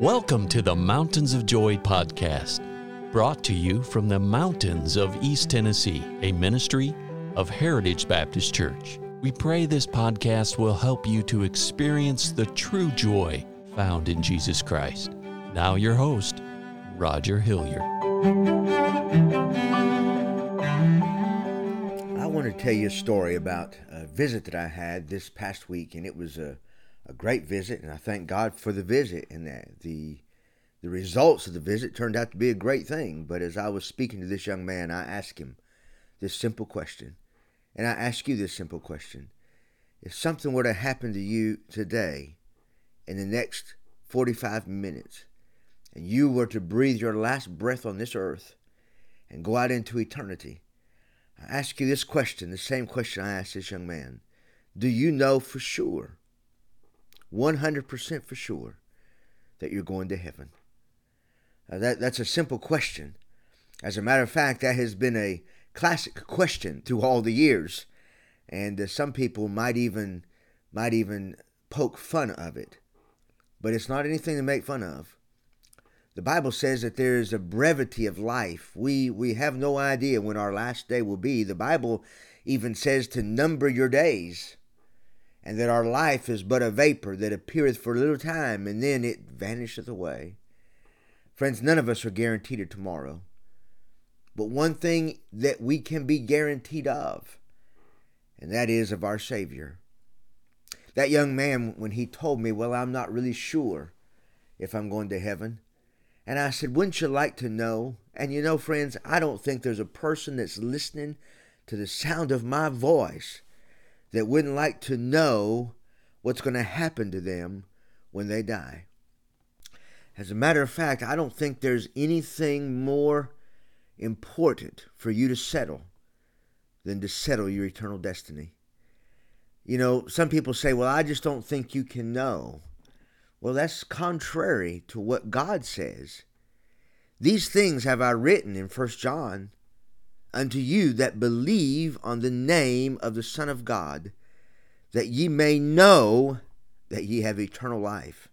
Welcome to the Mountains of Joy podcast, brought to you from the mountains of East Tennessee, a ministry of Heritage Baptist Church. We pray this podcast will help you to experience the true joy found in Jesus Christ. Now, your host, Roger Hilliard. I want to tell you a story about a visit that I had this past week, and it was a, a great visit, and I thank God for the visit and that the the results of the visit turned out to be a great thing. But as I was speaking to this young man, I asked him this simple question, and I ask you this simple question: If something were to happen to you today, in the next 45 minutes, and you were to breathe your last breath on this earth and go out into eternity, I ask you this question, the same question I asked this young man. Do you know for sure, 100% for sure, that you're going to heaven? That, that's a simple question. As a matter of fact, that has been a classic question through all the years, and uh, some people might even might even poke fun of it. But it's not anything to make fun of. The Bible says that there is a brevity of life. We we have no idea when our last day will be. The Bible even says to number your days, and that our life is but a vapor that appeareth for a little time, and then it vanisheth away. Friends, none of us are guaranteed a tomorrow. But one thing that we can be guaranteed of, and that is of our Savior. That young man, when he told me, Well, I'm not really sure if I'm going to heaven, and I said, Wouldn't you like to know? And you know, friends, I don't think there's a person that's listening to the sound of my voice that wouldn't like to know what's going to happen to them when they die. As a matter of fact, I don't think there's anything more important for you to settle than to settle your eternal destiny. You know, some people say, well, I just don't think you can know. Well, that's contrary to what God says. These things have I written in First John unto you that believe on the name of the Son of God, that ye may know that ye have eternal life.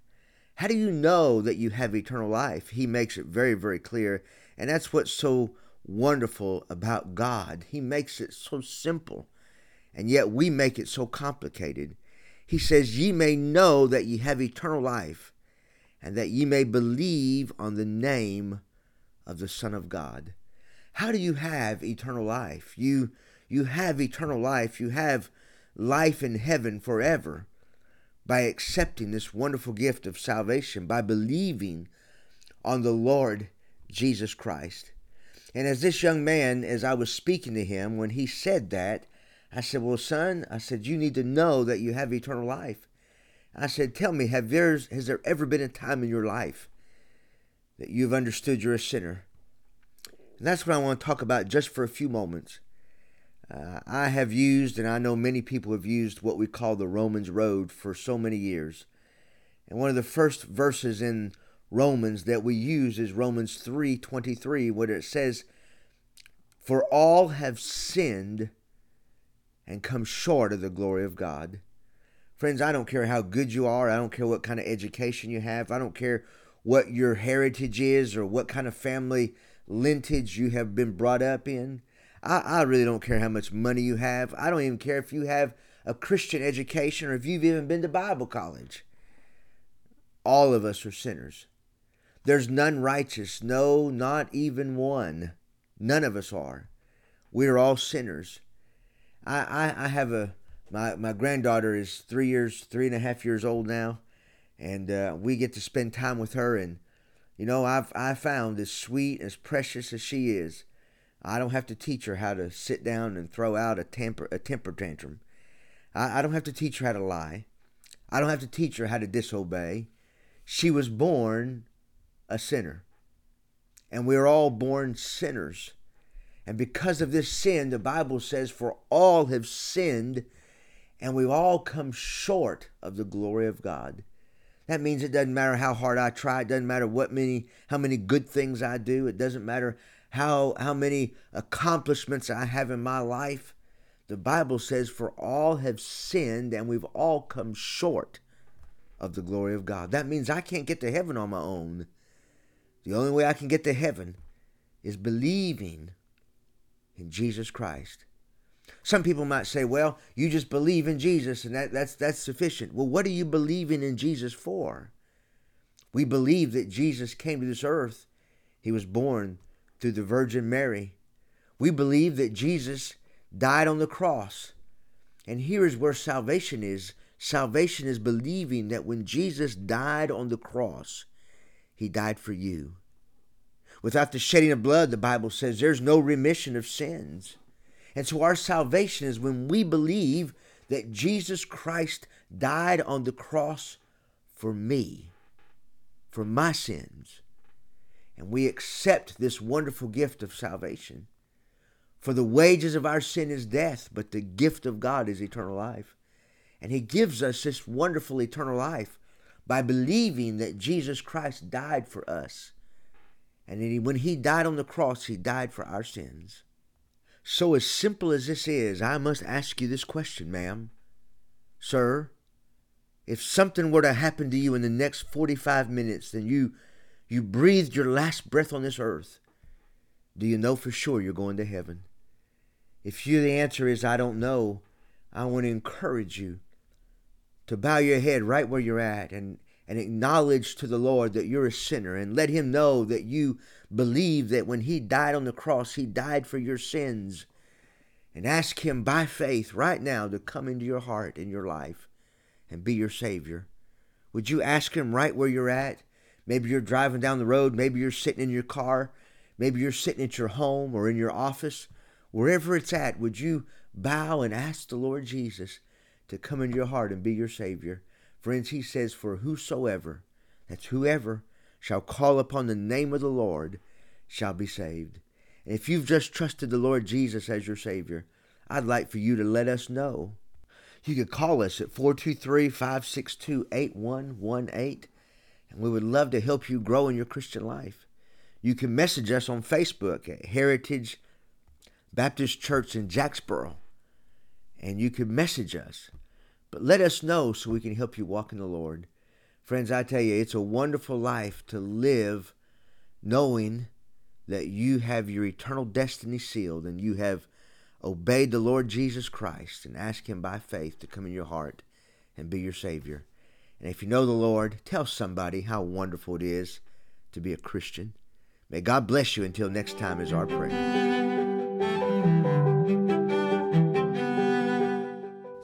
How do you know that you have eternal life? He makes it very, very clear. And that's what's so wonderful about God. He makes it so simple, and yet we make it so complicated. He says, Ye may know that ye have eternal life, and that ye may believe on the name of the Son of God. How do you have eternal life? You you have eternal life. You have life in heaven forever by accepting this wonderful gift of salvation, by believing on the Lord Jesus Christ. And as this young man, as I was speaking to him, when he said that, I said, Well, son, I said, you need to know that you have eternal life. I said, Tell me, have there, has there ever been a time in your life that you've understood you're a sinner? And that's what I want to talk about just for a few moments. Uh, I have used, and I know many people have used, what we call the Romans Road for so many years. And one of the first verses in Romans that we use is Romans 3:23 where it says for all have sinned and come short of the glory of God. Friends, I don't care how good you are. I don't care what kind of education you have. I don't care what your heritage is or what kind of family lineage you have been brought up in. I, I really don't care how much money you have. I don't even care if you have a Christian education or if you've even been to Bible college. All of us are sinners. There's none righteous, no, not even one. None of us are. We are all sinners. I, I, I have a my my granddaughter is three years, three and a half years old now, and uh, we get to spend time with her. And you know, I've I found as sweet, as precious as she is, I don't have to teach her how to sit down and throw out a temper a temper tantrum. I, I don't have to teach her how to lie. I don't have to teach her how to disobey. She was born a sinner. And we are all born sinners. And because of this sin, the Bible says, For all have sinned, and we've all come short of the glory of God. That means it doesn't matter how hard I try, it doesn't matter what many how many good things I do, it doesn't matter how how many accomplishments I have in my life. The Bible says, For all have sinned, and we've all come short of the glory of God. That means I can't get to heaven on my own. The only way I can get to heaven is believing in Jesus Christ. Some people might say, well, you just believe in Jesus and that, that's, that's sufficient. Well, what are you believing in Jesus for? We believe that Jesus came to this earth. He was born through the Virgin Mary. We believe that Jesus died on the cross. And here is where salvation is. Salvation is believing that when Jesus died on the cross, he died for you. Without the shedding of blood, the Bible says there's no remission of sins. And so our salvation is when we believe that Jesus Christ died on the cross for me, for my sins. And we accept this wonderful gift of salvation. For the wages of our sin is death, but the gift of God is eternal life. And He gives us this wonderful eternal life by believing that Jesus Christ died for us. And when He died on the cross, He died for our sins. So, as simple as this is, I must ask you this question, ma'am. Sir, if something were to happen to you in the next 45 minutes, then you, you breathed your last breath on this earth, do you know for sure you're going to heaven? If you the answer is I don't know, I want to encourage you to bow your head right where you're at and, and acknowledge to the Lord that you're a sinner and let him know that you believe that when he died on the cross, he died for your sins. And ask him by faith right now to come into your heart and your life and be your Savior. Would you ask him right where you're at? Maybe you're driving down the road. Maybe you're sitting in your car. Maybe you're sitting at your home or in your office wherever it's at, would you bow and ask the Lord Jesus to come into your heart and be your Savior? Friends, He says, For whosoever, that's whoever, shall call upon the name of the Lord shall be saved. And if you've just trusted the Lord Jesus as your Savior, I'd like for you to let us know. You could call us at 423 562 8118, and we would love to help you grow in your Christian life. You can message us on Facebook at Heritage Baptist Church in Jacksboro, and you can message us. But let us know so we can help you walk in the Lord. Friends, I tell you, it's a wonderful life to live knowing that you have your eternal destiny sealed and you have obeyed the Lord Jesus Christ and asked Him by faith to come in your heart and be your Savior. And if you know the Lord, tell somebody how wonderful it is to be a Christian. May God bless you until next time is our prayer.